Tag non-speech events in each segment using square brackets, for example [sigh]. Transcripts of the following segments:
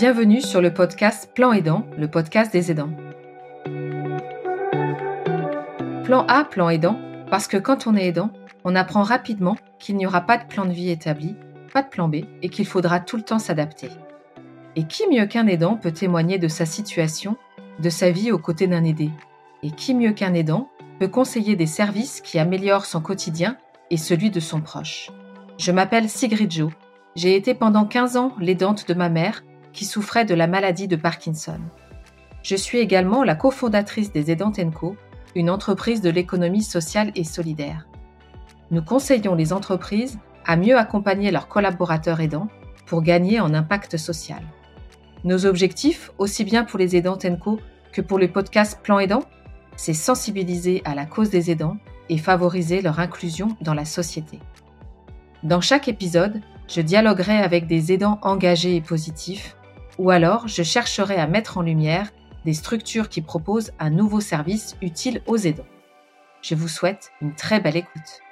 Bienvenue sur le podcast Plan Aidant, le podcast des aidants. Plan A, plan aidant, parce que quand on est aidant, on apprend rapidement qu'il n'y aura pas de plan de vie établi, pas de plan B, et qu'il faudra tout le temps s'adapter. Et qui mieux qu'un aidant peut témoigner de sa situation, de sa vie aux côtés d'un aidé? Et qui mieux qu'un aidant peut conseiller des services qui améliorent son quotidien et celui de son proche? Je m'appelle Sigrid Jo. J'ai été pendant 15 ans l'aidante de ma mère qui souffrait de la maladie de Parkinson. Je suis également la cofondatrice des Aidantes Co, une entreprise de l'économie sociale et solidaire. Nous conseillons les entreprises à mieux accompagner leurs collaborateurs aidants pour gagner en impact social. Nos objectifs, aussi bien pour les aidants TENCO que pour le podcast Plan Aidant, c'est sensibiliser à la cause des aidants et favoriser leur inclusion dans la société. Dans chaque épisode, je dialoguerai avec des aidants engagés et positifs, ou alors je chercherai à mettre en lumière des structures qui proposent un nouveau service utile aux aidants. Je vous souhaite une très belle écoute.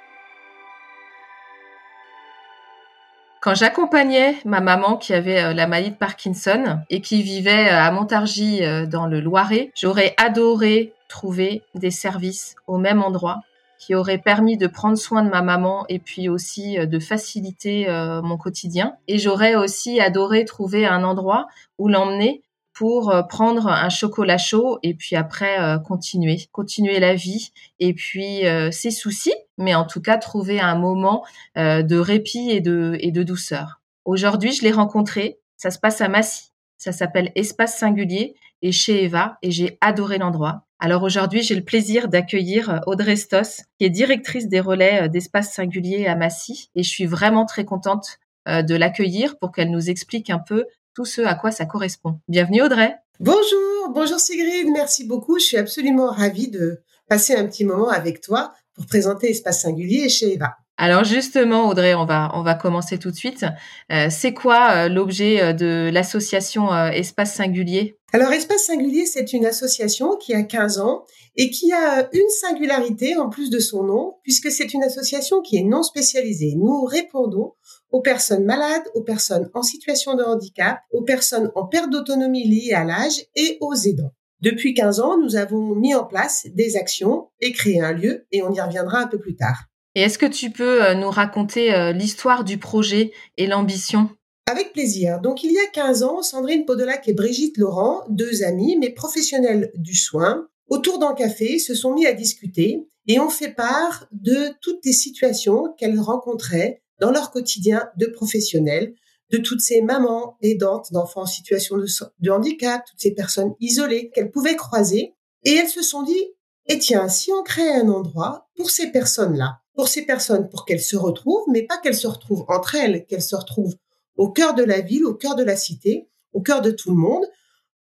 Quand j'accompagnais ma maman qui avait euh, la maladie de Parkinson et qui vivait euh, à Montargis euh, dans le Loiret, j'aurais adoré trouver des services au même endroit qui auraient permis de prendre soin de ma maman et puis aussi de faciliter mon quotidien. Et j'aurais aussi adoré trouver un endroit où l'emmener pour euh, prendre un chocolat chaud et puis après euh, continuer, continuer la vie et puis euh, ses soucis, mais en tout cas trouver un moment de répit et de, et de douceur. Aujourd'hui, je l'ai rencontré, ça se passe à Massy, ça s'appelle Espace Singulier et chez Eva et j'ai adoré l'endroit. Alors aujourd'hui, j'ai le plaisir d'accueillir Audrey Stoss, qui est directrice des relais d'Espace Singulier à Massy et je suis vraiment très contente de l'accueillir pour qu'elle nous explique un peu tout ce à quoi ça correspond. Bienvenue Audrey. Bonjour, bonjour Sigrid, merci beaucoup. Je suis absolument ravie de passer un petit moment avec toi pour présenter Espace Singulier chez Eva. Alors justement, Audrey, on va on va commencer tout de suite. Euh, c'est quoi euh, l'objet euh, de l'association Espace Singulier? Alors Espace Singulier, c'est une association qui a 15 ans et qui a une singularité en plus de son nom, puisque c'est une association qui est non spécialisée. Nous répondons aux personnes malades, aux personnes en situation de handicap, aux personnes en perte d'autonomie liée à l'âge et aux aidants. Depuis 15 ans, nous avons mis en place des actions et créé un lieu et on y reviendra un peu plus tard. Et est-ce que tu peux euh, nous raconter euh, l'histoire du projet et l'ambition? Avec plaisir. Donc, il y a 15 ans, Sandrine Podolac et Brigitte Laurent, deux amies, mais professionnelles du soin, autour d'un café, se sont mis à discuter et ont fait part de toutes les situations qu'elles rencontraient dans leur quotidien de professionnels, de toutes ces mamans aidantes d'enfants en situation de, handicap, toutes ces personnes isolées qu'elles pouvaient croiser. Et elles se sont dit, eh tiens, si on crée un endroit pour ces personnes-là, pour ces personnes, pour qu'elles se retrouvent, mais pas qu'elles se retrouvent entre elles, qu'elles se retrouvent au cœur de la ville, au cœur de la cité, au cœur de tout le monde.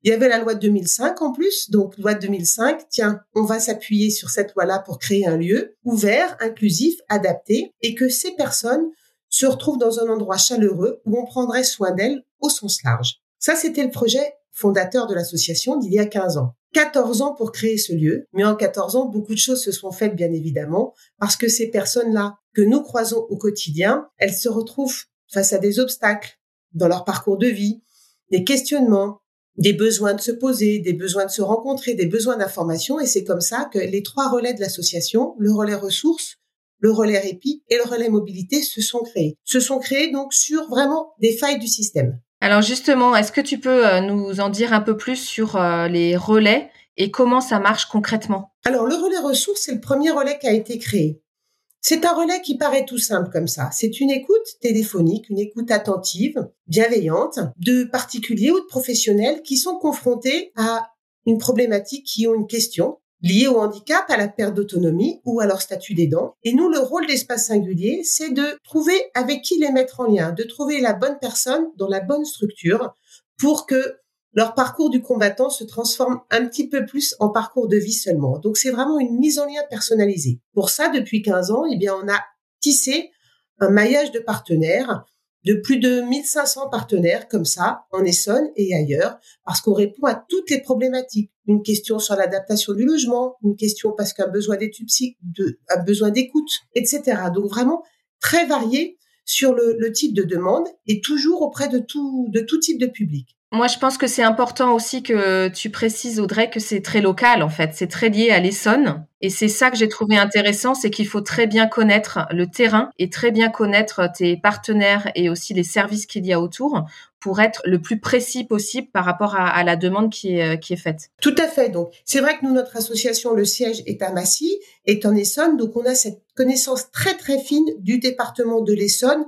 Il y avait la loi de 2005 en plus, donc loi de 2005, tiens, on va s'appuyer sur cette loi-là pour créer un lieu ouvert, inclusif, adapté, et que ces personnes se retrouve dans un endroit chaleureux où on prendrait soin d'elle au sens large. Ça, c'était le projet fondateur de l'association d'il y a 15 ans. 14 ans pour créer ce lieu, mais en 14 ans, beaucoup de choses se sont faites, bien évidemment, parce que ces personnes-là que nous croisons au quotidien, elles se retrouvent face à des obstacles dans leur parcours de vie, des questionnements, des besoins de se poser, des besoins de se rencontrer, des besoins d'information, et c'est comme ça que les trois relais de l'association, le relais ressources, le relais répit et le relais mobilité se sont créés. Se sont créés donc sur vraiment des failles du système. Alors justement, est-ce que tu peux euh, nous en dire un peu plus sur euh, les relais et comment ça marche concrètement? Alors le relais ressources, c'est le premier relais qui a été créé. C'est un relais qui paraît tout simple comme ça. C'est une écoute téléphonique, une écoute attentive, bienveillante, de particuliers ou de professionnels qui sont confrontés à une problématique, qui ont une question, liés au handicap, à la perte d'autonomie ou à leur statut d'aidant. Et nous, le rôle d'espace singulier, c'est de trouver avec qui les mettre en lien, de trouver la bonne personne dans la bonne structure pour que leur parcours du combattant se transforme un petit peu plus en parcours de vie seulement. Donc c'est vraiment une mise en lien personnalisée. Pour ça, depuis 15 ans, eh bien, on a tissé un maillage de partenaires de plus de 1500 partenaires comme ça en Essonne et ailleurs parce qu'on répond à toutes les problématiques. Une question sur l'adaptation du logement, une question parce qu'un besoin d'études, de, un besoin d'écoute, etc. Donc vraiment très varié sur le, type de demande et toujours auprès de tout type de public. Moi, je pense que c'est important aussi que tu précises, Audrey, que c'est très local, en fait. C'est très lié à l'Essonne. Et c'est ça que j'ai trouvé intéressant, c'est qu'il faut très bien connaître le terrain et très bien connaître tes partenaires et aussi les services qu'il y a autour pour être le plus précis possible par rapport à, la demande qui est, qui est faite. Tout à fait. Donc, c'est vrai que nous, notre association, le siège est à Massy, est en Essonne. Donc, on a cette connaissance très, très fine du département de l'Essonne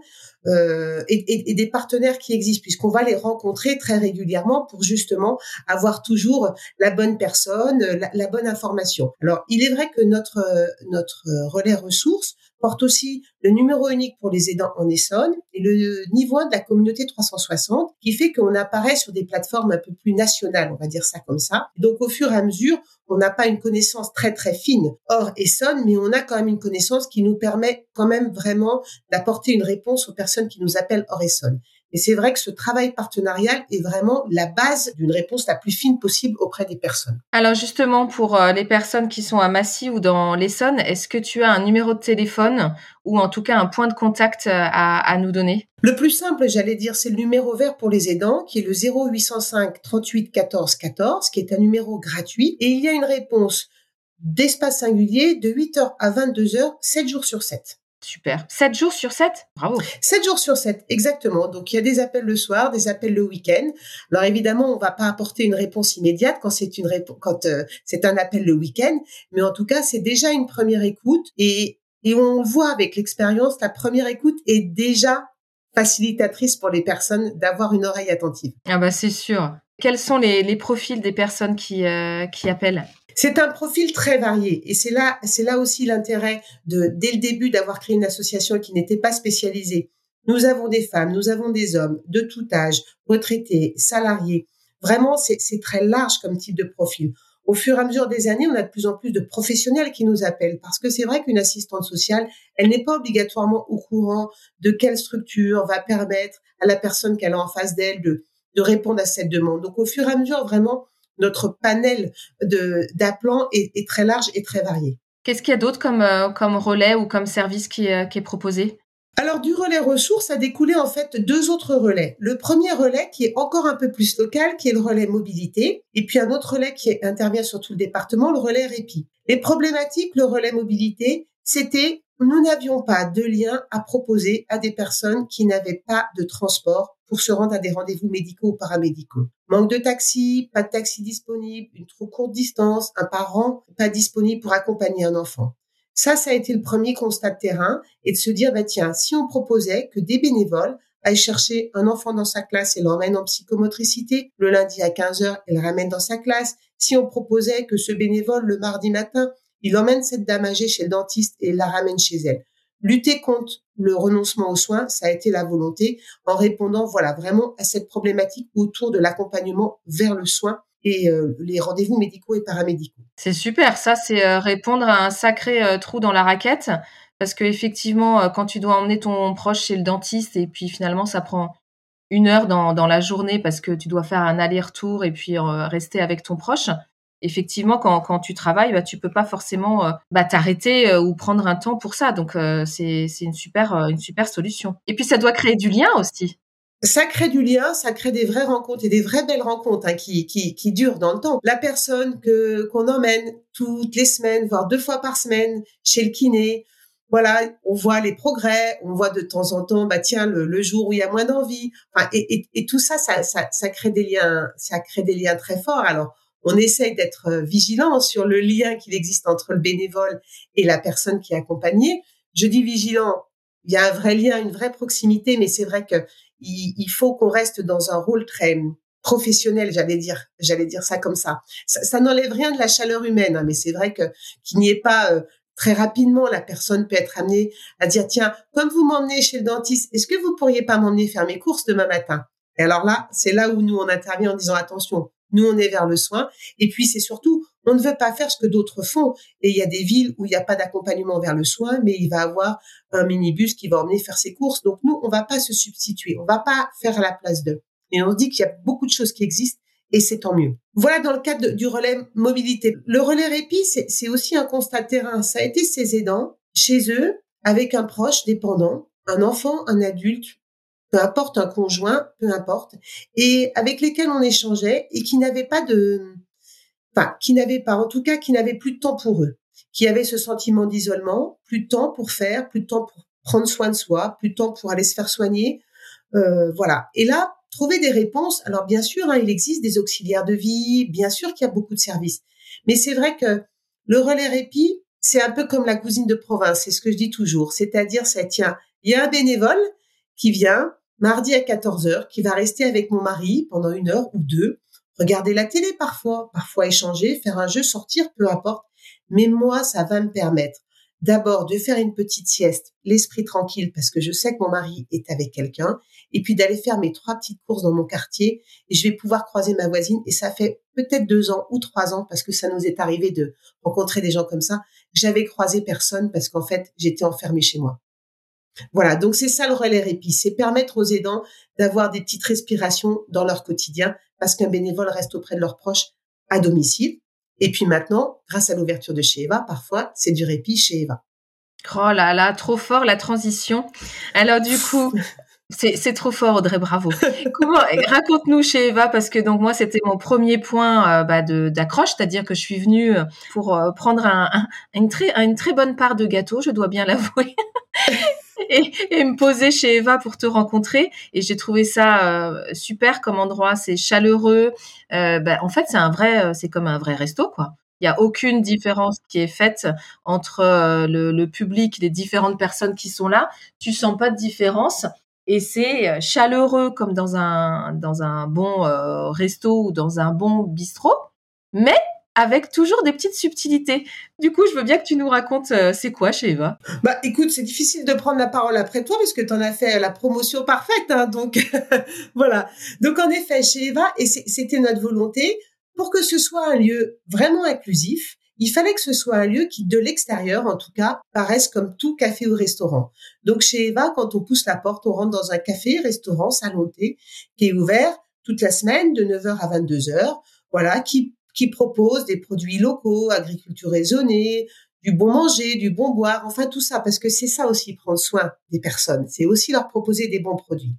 euh, et, et, des partenaires qui existent, puisqu'on va les rencontrer très régulièrement pour justement avoir toujours la bonne personne, la, la bonne information. Alors, il est vrai que notre notre relais ressources porte aussi le numéro unique pour les aidants en Essonne et le niveau 1 de la communauté 360 qui fait qu'on apparaît sur des plateformes un peu plus nationales, on va dire ça comme ça. Donc au fur et à mesure, on n'a pas une connaissance très très fine hors Essonne, mais on a quand même une connaissance qui nous permet quand même vraiment d'apporter une réponse aux personnes qui nous appellent hors Essonne. Et c'est vrai que ce travail partenarial est vraiment la base d'une réponse la plus fine possible auprès des personnes. Alors justement, pour euh, les personnes qui sont à Massy ou dans l'Essonne, est-ce que tu as un numéro de téléphone ou en tout cas un point de contact euh, à, à nous donner? Le plus simple, j'allais dire, c'est le numéro vert pour les aidants, qui est le 0805 38 14 14, qui est un numéro gratuit. Et il y a une réponse d'espace singulier de 8h à 22h, 7 jours sur 7. Super. 7 jours sur 7 Bravo. 7 jours sur 7, exactement. Donc, il y a des appels le soir, des appels le week-end. Alors, évidemment, on va pas apporter une réponse immédiate quand c'est une réponse, quand euh, c'est un appel le week-end. Mais en tout cas, c'est déjà une première écoute et, et on voit avec l'expérience, la première écoute est déjà facilitatrice pour les personnes d'avoir une oreille attentive. Ah bah, c'est sûr. Quels sont les, les profils des personnes qui, euh, qui appellent? C'est un profil très varié et c'est là, c'est là aussi l'intérêt de, dès le début d'avoir créé une association qui n'était pas spécialisée. Nous avons des femmes, nous avons des hommes de tout âge, retraités, salariés. Vraiment, c'est très large comme type de profil. Au fur et à mesure des années, on a de plus en plus de professionnels qui nous appellent parce que c'est vrai qu'une assistante sociale, elle n'est pas obligatoirement au courant de quelle structure va permettre à la personne qu'elle a en face d'elle de, de répondre à cette demande. Donc, au fur et à mesure, vraiment, notre panel de d'appelants est, très large et très varié. Qu'est-ce qu'il y a d'autre comme, euh, comme relais ou comme service qui, euh, qui est proposé? Alors du relais ressources a découlé en fait deux autres relais. Le premier relais qui est encore un peu plus local, qui est le relais mobilité, et puis un autre relais qui intervient sur tout le département, le relais répit. Les problématiques, le relais mobilité, c'était nous n'avions pas de lien à proposer à des personnes qui n'avaient pas de transport pour se rendre à des rendez-vous médicaux ou paramédicaux. Manque de taxi, pas de taxi disponible, une trop courte distance, un parent pas disponible pour accompagner un enfant. Ça, ça a été le premier constat de terrain et de se dire, bah tiens, si on proposait que des bénévoles aillent chercher un enfant dans sa classe et l'emmènent en psychomotricité le lundi à 15 heures et le ramène dans sa classe, si on proposait que ce bénévole le mardi matin, il emmène cette dame âgée chez le dentiste et la ramène chez elle. Lutter contre le renoncement aux soins, ça a été la volonté en répondant, voilà, vraiment à cette problématique autour de l'accompagnement vers le soin et euh, les rendez-vous médicaux et paramédicaux. C'est super, ça, c'est euh, répondre à un sacré euh, trou dans la raquette, parce que effectivement, quand tu dois emmener ton proche chez le dentiste et puis finalement ça prend une heure dans, dans la journée parce que tu dois faire un aller-retour et puis rester avec ton proche, effectivement, quand, quand tu travailles, bah, tu peux pas forcément euh, bah, t'arrêter euh, ou prendre un temps pour ça. Donc, euh, c'est une super, une super solution. Et puis, ça doit créer du lien aussi. Ça crée du lien, ça crée des vraies rencontres et des vraies belles rencontres hein, qui, qui, qui durent dans le temps. La personne que qu'on emmène toutes les semaines, voire deux fois par semaine, chez le kiné, voilà, on voit les progrès, on voit de temps en temps, bah tiens, le, le jour où il y a moins d'envie, enfin, et, et, et, tout ça, ça, ça, ça crée des liens, ça crée des liens très forts. Alors, on essaye d'être euh, vigilant sur le lien qu'il existe entre le bénévole et la personne qui est accompagnée. Je dis vigilant, il y a un vrai lien, une vraie proximité, mais c'est vrai que il, faut qu'on reste dans un rôle très professionnel, j'allais dire, j'allais dire ça comme ça. Ça, n'enlève rien de la chaleur humaine, hein, mais c'est vrai qu'il n'y ait pas euh, très rapidement, la personne peut être amenée à dire tiens, comme vous m'emmenez chez le dentiste, est-ce que vous pourriez pas m'emmener faire mes courses demain matin? Et alors là, c'est là où nous on intervient en disant attention, nous, on est vers le soin. Et puis, c'est surtout, on ne veut pas faire ce que d'autres font. Et il y a des villes où il n'y a pas d'accompagnement vers le soin, mais il va avoir un minibus qui va emmener faire ses courses. Donc, nous, on va pas se substituer. On va pas faire à la place d'eux. Et on dit qu'il y a beaucoup de choses qui existent et c'est tant mieux. Voilà dans le cadre du relais mobilité. Le relais répit, c'est aussi un constat de terrain. Ça a été ces aidants chez eux avec un proche dépendant, un enfant, un adulte peu importe un conjoint, peu importe, et avec lesquels on échangeait et qui n'avaient pas de, enfin, qui n'avaient pas, en tout cas, qui n'avaient plus de temps pour eux, qui avaient ce sentiment d'isolement, plus de temps pour faire, plus de temps pour prendre soin de soi, plus de temps pour aller se faire soigner, euh, voilà. Et là, trouver des réponses. Alors bien sûr, hein, il existe des auxiliaires de vie, bien sûr qu'il y a beaucoup de services, mais c'est vrai que le relais répit, c'est un peu comme la cousine de province, c'est ce que je dis toujours. C'est-à-dire, ça tiens, il y a un bénévole qui vient mardi à 14 heures, qui va rester avec mon mari pendant une heure ou deux, regarder la télé parfois, parfois échanger, faire un jeu, sortir, peu importe. Mais moi, ça va me permettre d'abord de faire une petite sieste, l'esprit tranquille, parce que je sais que mon mari est avec quelqu'un, et puis d'aller faire mes trois petites courses dans mon quartier, et je vais pouvoir croiser ma voisine, et ça fait peut-être deux ans ou trois ans, parce que ça nous est arrivé de rencontrer des gens comme ça, j'avais croisé personne parce qu'en fait, j'étais enfermée chez moi. Voilà, donc c'est ça le relais répit, c'est permettre aux aidants d'avoir des petites respirations dans leur quotidien parce qu'un bénévole reste auprès de leurs proches à domicile. Et puis maintenant, grâce à l'ouverture de chez Eva, parfois c'est du répit chez Eva. Oh là là, trop fort la transition. Alors du coup, [laughs] c'est trop fort Audrey, bravo. Comment raconte-nous chez Eva parce que donc moi c'était mon premier point euh, bah, d'accroche, c'est-à-dire que je suis venue euh, pour euh, prendre un, une très une très bonne part de gâteau, je dois bien l'avouer. Et, me poser chez Eva pour te rencontrer. Et j'ai trouvé ça euh, super comme endroit. C'est chaleureux. Euh, bah, en fait, c'est un vrai, euh, c'est comme un vrai resto, quoi. Il n'y a aucune différence qui est faite entre le, le, public, les différentes personnes qui sont là. Tu sens pas de différence. Et c'est chaleureux comme dans un, dans un bon resto ou dans un bon bistrot. Mais avec toujours des petites subtilités. Du coup, je veux bien que tu nous racontes euh, c'est quoi chez Eva? Bah écoute, c'est difficile de prendre la parole après toi parce que tu en as fait la promotion parfaite. Hein, donc [laughs] voilà. Donc en effet, chez Eva, et c'était notre volonté, pour que ce soit un lieu vraiment inclusif, il fallait que ce soit un lieu qui, de l'extérieur en tout cas, paraisse comme tout café ou restaurant. Donc chez Eva, quand on pousse la porte, on rentre dans un café, restaurant, salon thé, qui est ouvert toute la semaine de 9h à 22h, voilà, qui qui propose des produits locaux, agriculture raisonnée, du bon manger, du bon boire, enfin tout ça, parce que c'est ça aussi prendre soin des personnes, c'est aussi leur proposer des bons produits.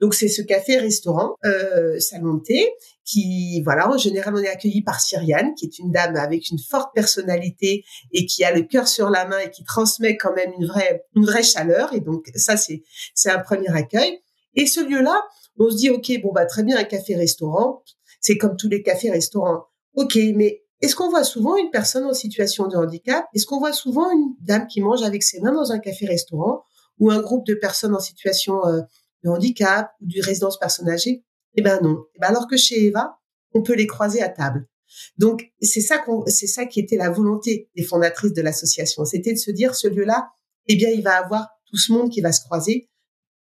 Donc c'est ce café-restaurant, euh, salon de thé, qui voilà, en général on est accueilli par Cyriane, qui est une dame avec une forte personnalité et qui a le cœur sur la main et qui transmet quand même une vraie une vraie chaleur. Et donc ça c'est c'est un premier accueil. Et ce lieu-là, on se dit ok bon bah très bien un café-restaurant, c'est comme tous les cafés-restaurants. Ok, mais est-ce qu'on voit souvent une personne en situation de handicap? Est-ce qu'on voit souvent une dame qui mange avec ses mains dans un café-restaurant ou un groupe de personnes en situation euh, de handicap ou du résidence personne âgée? Eh ben non. Eh ben alors que chez Eva, on peut les croiser à table. Donc c'est ça c'est ça qui était la volonté des fondatrices de l'association, c'était de se dire ce lieu-là, eh bien il va avoir tout ce monde qui va se croiser,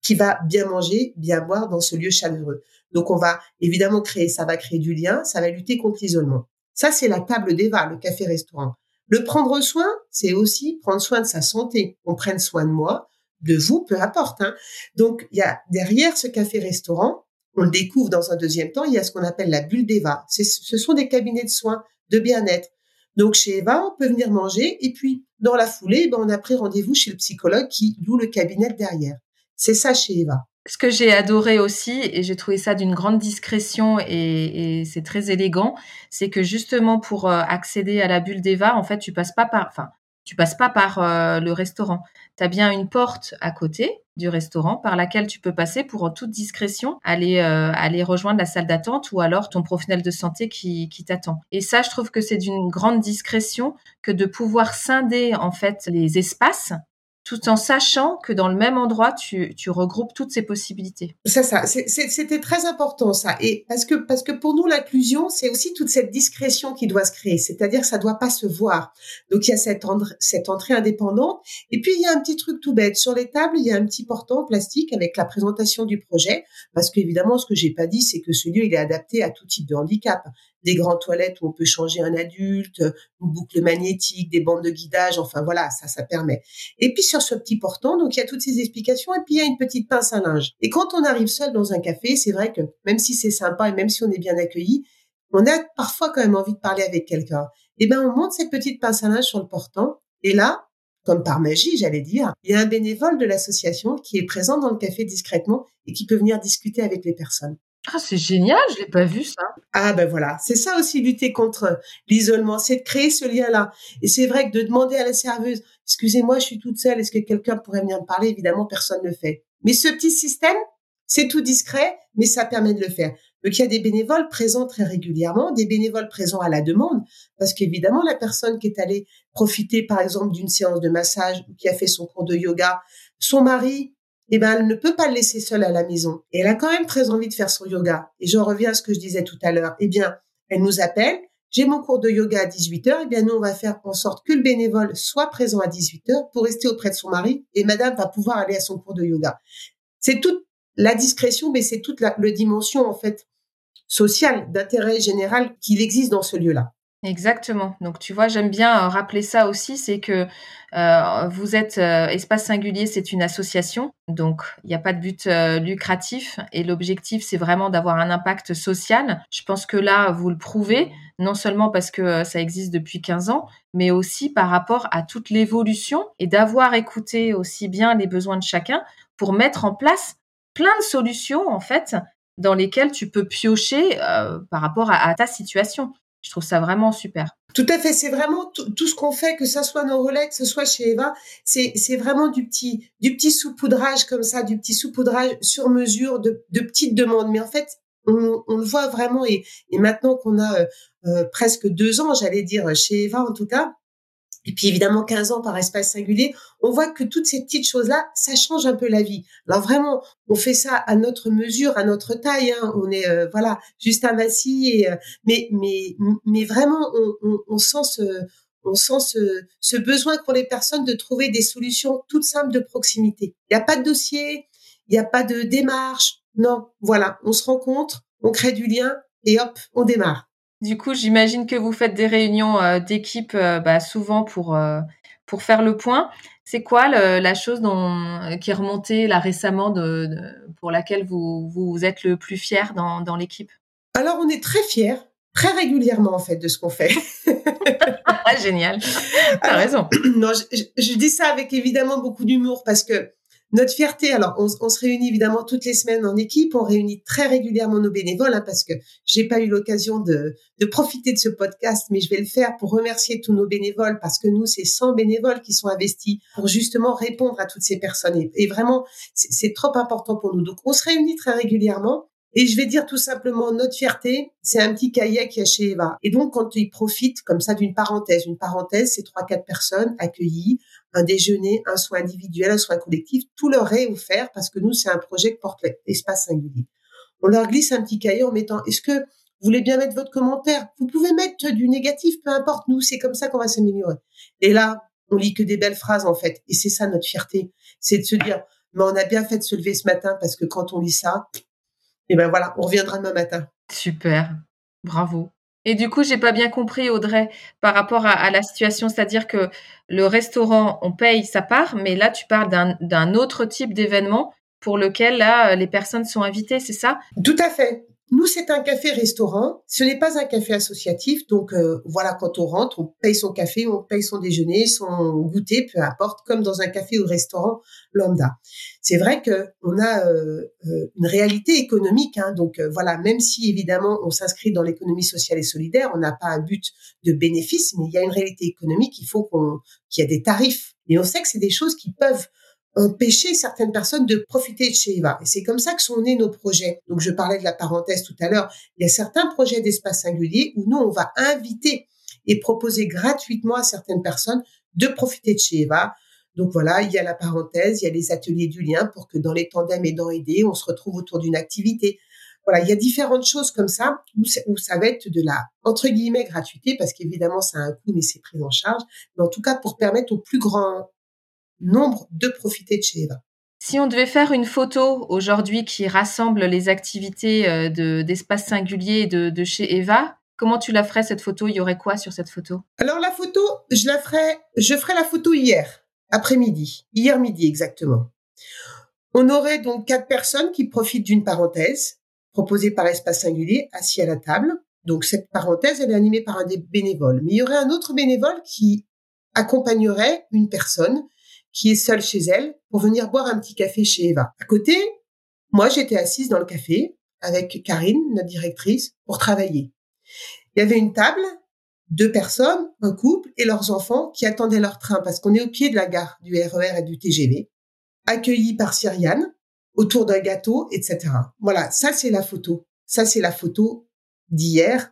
qui va bien manger, bien boire dans ce lieu chaleureux. Donc on va évidemment créer, ça va créer du lien, ça va lutter contre l'isolement. Ça, c'est la table d'Eva, le café-restaurant. Le prendre soin, c'est aussi prendre soin de sa santé. On prenne soin de moi, de vous, peu importe. Hein. Donc, il y a derrière ce café-restaurant, on le découvre dans un deuxième temps, il y a ce qu'on appelle la bulle d'Eva. Ce sont des cabinets de soins, de bien-être. Donc, chez Eva, on peut venir manger et puis, dans la foulée, ben, on a pris rendez-vous chez le psychologue qui loue le cabinet derrière. C'est ça chez Eva. Ce que j'ai adoré aussi, et j'ai trouvé ça d'une grande discrétion et, c'est très élégant, c'est que justement pour euh, accéder à la bulle d'Eva, en fait, tu passes pas par, enfin, tu passes pas par euh, le restaurant. Tu as bien une porte à côté du restaurant par laquelle tu peux passer pour en toute discrétion aller euh, aller rejoindre la salle d'attente ou alors ton professionnel de santé qui, qui t'attend. Et ça, je trouve que c'est d'une grande discrétion que de pouvoir scinder en fait les espaces tout en sachant que dans le même endroit, tu, tu regroupes toutes ces possibilités. C'est ça, c'était très important ça. Et parce que, parce que pour nous, l'inclusion, c'est aussi toute cette discrétion qui doit se créer, c'est-à-dire que ça doit pas se voir. Donc il y a cette, cette entrée indépendante. Et puis il y a un petit truc tout bête. Sur les tables, il y a un petit portant plastique avec la présentation du projet, parce qu'évidemment, ce que j'ai pas dit, c'est que ce lieu, il est adapté à tout type de handicap des grandes toilettes où on peut changer un adulte, une boucle magnétique, des bandes de guidage, enfin voilà, ça, ça permet. Et puis sur ce petit portant, donc il y a toutes ces explications et puis il y a une petite pince à linge. Et quand on arrive seul dans un café, c'est vrai que même si c'est sympa et même si on est bien accueilli, on a parfois quand même envie de parler avec quelqu'un. Eh ben on monte cette petite pince à linge sur le portant et là, comme par magie, j'allais dire, il y a un bénévole de l'association qui est présent dans le café discrètement et qui peut venir discuter avec les personnes. Ah, c'est génial, je l'ai pas vu ça. Ah ben voilà, c'est ça aussi lutter contre l'isolement, c'est de créer ce lien-là. Et c'est vrai que de demander à la serveuse, excusez-moi, je suis toute seule, est-ce que quelqu'un pourrait venir me parler? Évidemment, personne ne le fait. Mais ce petit système, c'est tout discret, mais ça permet de le faire. Donc il y a des bénévoles présents très régulièrement, des bénévoles présents à la demande, parce qu'évidemment la personne qui est allée profiter par exemple d'une séance de massage ou qui a fait son cours de yoga, son mari, eh ben elle ne peut pas le laisser seul à la maison. Et elle a quand même très envie de faire son yoga. Et j'en reviens à ce que je disais tout à l'heure. Eh bien, elle nous appelle. J'ai mon cours de yoga à 18h. Eh bien, nous, on va faire en sorte que le bénévole soit présent à 18h pour rester auprès de son mari et madame va pouvoir aller à son cours de yoga. C'est toute la discrétion, mais c'est toute la, dimension, en fait, sociale, d'intérêt général qu'il existe dans ce lieu-là. Exactement. Donc tu vois, j'aime bien euh, rappeler ça aussi, c'est que euh, vous êtes euh, Espace Singulier, c'est une association, donc il n'y a pas de but lucratif et l'objectif c'est vraiment d'avoir un impact social. Je pense que là vous le prouvez, non seulement parce que ça existe depuis 15 ans, mais aussi par rapport à toute l'évolution et d'avoir écouté aussi bien les besoins de chacun pour mettre en place plein de solutions en fait dans lesquelles tu peux piocher par rapport à ta situation. Je trouve ça vraiment super. Tout à fait, c'est vraiment tout ce qu'on fait, que ça soit nos relais, que ce soit chez Eva, c'est vraiment du petit du petit saupoudrage comme ça, du petit saupoudrage sur mesure de, de petites demandes. Mais en fait, on, on le voit vraiment et, et maintenant qu'on a euh, euh, presque deux ans, j'allais dire chez Eva en tout cas, et puis évidemment 15 ans par espace singulier, on voit que toutes ces petites choses-là, ça change un peu la vie. Alors vraiment, on fait ça à notre mesure, à notre taille. Hein. On est euh, voilà juste un et euh, mais mais mais vraiment, on, on, on sent ce on sent ce, ce besoin pour les personnes de trouver des solutions toutes simples de proximité. Il n'y a pas de dossier, il n'y a pas de démarche. Non, voilà, on se rencontre, on crée du lien et hop, on démarre. Du coup, j'imagine que vous faites des réunions euh, d'équipe euh, bah, souvent pour euh, pour faire le point. C'est quoi la chose dont, qui est remontée là récemment de, pour laquelle vous, vous êtes le plus fier dans, dans l'équipe? Alors, on est très fiers, très régulièrement en fait de ce qu'on fait. [laughs] ah, génial. [laughs] T'as raison. [clears throat] Non, je, je, dis ça avec évidemment beaucoup d'humour parce que notre fierté, alors on, se réunit évidemment toutes les semaines en équipe, on réunit très régulièrement nos bénévoles, hein, parce que j'ai pas eu l'occasion de, profiter de ce podcast, mais je vais le faire pour remercier tous nos bénévoles, parce que nous, c'est 100 bénévoles qui sont investis pour justement répondre à toutes ces personnes. Et, vraiment, c'est trop important pour nous. Donc on se réunit très régulièrement. Et je vais dire tout simplement, notre fierté, c'est un petit cahier qui est chez Eva. Et donc, quand ils profitent comme ça d'une parenthèse, une parenthèse, c'est trois, quatre personnes accueillies un déjeuner, un soin individuel, un soin collectif, tout leur est offert parce que nous, c'est un projet qui porte l'espace singulier. On leur glisse un petit cahier en mettant, est-ce que vous voulez bien mettre votre commentaire? Vous pouvez mettre du négatif, peu importe, nous, c'est comme ça qu'on va s'améliorer. Et là, on lit que des belles phrases, en fait. Et c'est ça notre fierté. C'est de se dire, mais on a bien fait de se lever ce matin parce que quand on lit ça, et ben voilà, on reviendra demain matin. Super. Bravo. Et du coup, j'ai pas bien compris, Audrey, par rapport à, la situation, c'est-à-dire que le restaurant, on paye sa part, mais là, tu parles d'un autre type d'événement pour lequel là, les personnes sont invitées, c'est ça? Tout à fait. Nous, c'est un café-restaurant. Ce n'est pas un café associatif. Donc, euh, voilà, quand on rentre, on paye son café, on paye son déjeuner, son goûter, peu importe, comme dans un café ou restaurant lambda. C'est vrai que on a euh, euh, une réalité économique. Hein, donc, voilà, même si évidemment on s'inscrit dans l'économie sociale et solidaire, on n'a pas un but de bénéfice, mais il y a une réalité économique. Il faut qu'il y ait des tarifs. Et on sait que c'est des choses qui peuvent empêcher certaines personnes de profiter de chez Eva. Et c'est comme ça que sont nés nos projets. Donc, je parlais de la parenthèse tout à l'heure. Il y a certains projets d'espace singulier où nous, on va inviter et proposer gratuitement à certaines personnes de profiter de chez Eva. Donc voilà, il y a la parenthèse, il y a les ateliers du lien pour que dans les tandems et dans Aider, on se retrouve autour d'une activité. Voilà, il y a différentes choses comme ça où, où ça va être de la entre guillemets gratuité parce qu'évidemment ça a un coût mais c'est pris en charge. Mais en tout cas pour permettre au plus grand nombre de profiter de chez Eva. Si on devait faire une photo aujourd'hui qui rassemble les activités euh, d'espace singulier de, de chez Eva, comment tu la ferais cette photo? Il y aurait quoi sur cette photo? Alors la photo, je la ferai, je ferai la photo hier, après-midi, hier midi exactement. On aurait donc quatre personnes qui profitent d'une parenthèse proposée par Espace Singulier, assis à la table. Donc cette parenthèse, elle est animée par un des bénévoles. Mais il y aurait un autre bénévole qui accompagnerait une personne qui est seule chez elle pour venir boire un petit café chez Eva. À côté, moi, j'étais assise dans le café avec Karine, notre directrice, pour travailler. Il y avait une table, deux personnes, un couple et leurs enfants qui attendaient leur train parce qu'on est au pied de la gare du RER e et du TGV, accueillis par Cyriane, autour d'un gâteau, etc. Voilà, ça c'est la photo. Ça c'est la photo d'hier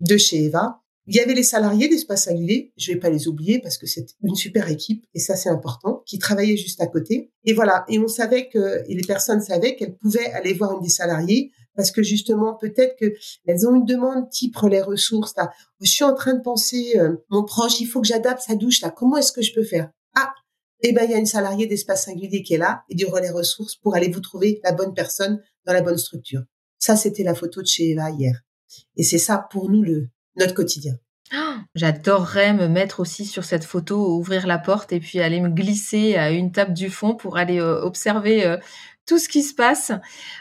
de chez Eva. Il y avait les salariés d'Espace Singulier, je vais pas les oublier parce que c'est une super équipe et ça c'est important, qui travaillaient juste à côté. Et voilà, et on savait que, et les personnes savaient qu'elles pouvaient aller voir une des salariés parce que justement peut-être que elles ont une demande type les ressources. Là. Je suis en train de penser, euh, mon proche, il faut que j'adapte sa douche là. Comment est-ce que je peux faire? Ah, eh ben il y a une salariée d'Espace Singulier qui est là et du relais ressources pour aller vous trouver la bonne personne dans la bonne structure. Ça c'était la photo de chez Eva hier. Et c'est ça pour nous le notre quotidien. Ah, j'adorerais me mettre aussi sur cette photo, ouvrir la porte et puis aller me glisser à une table du fond pour aller euh, observer euh, tout ce qui se passe.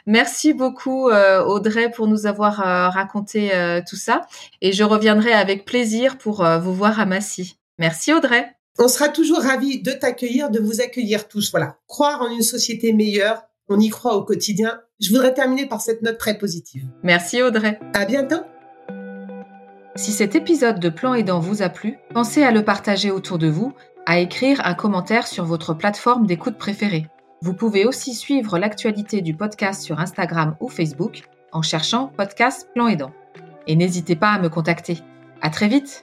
Merci beaucoup euh, Audrey pour nous avoir raconté tout ça et je reviendrai avec plaisir pour vous voir à Massy. Merci Audrey. On sera toujours ravis de t'accueillir, de vous accueillir tous. Voilà, croire en une société meilleure, on y croit au quotidien. Je voudrais terminer par cette note très positive. Merci Audrey. À bientôt. Si cet épisode de Plan Aidant vous a plu, pensez à le partager autour de vous, à écrire un commentaire sur votre plateforme d'écoute préférée. Vous pouvez aussi suivre l'actualité du podcast sur Instagram ou Facebook en cherchant Podcast Plan Aidant. Et n'hésitez pas à me contacter. À très vite!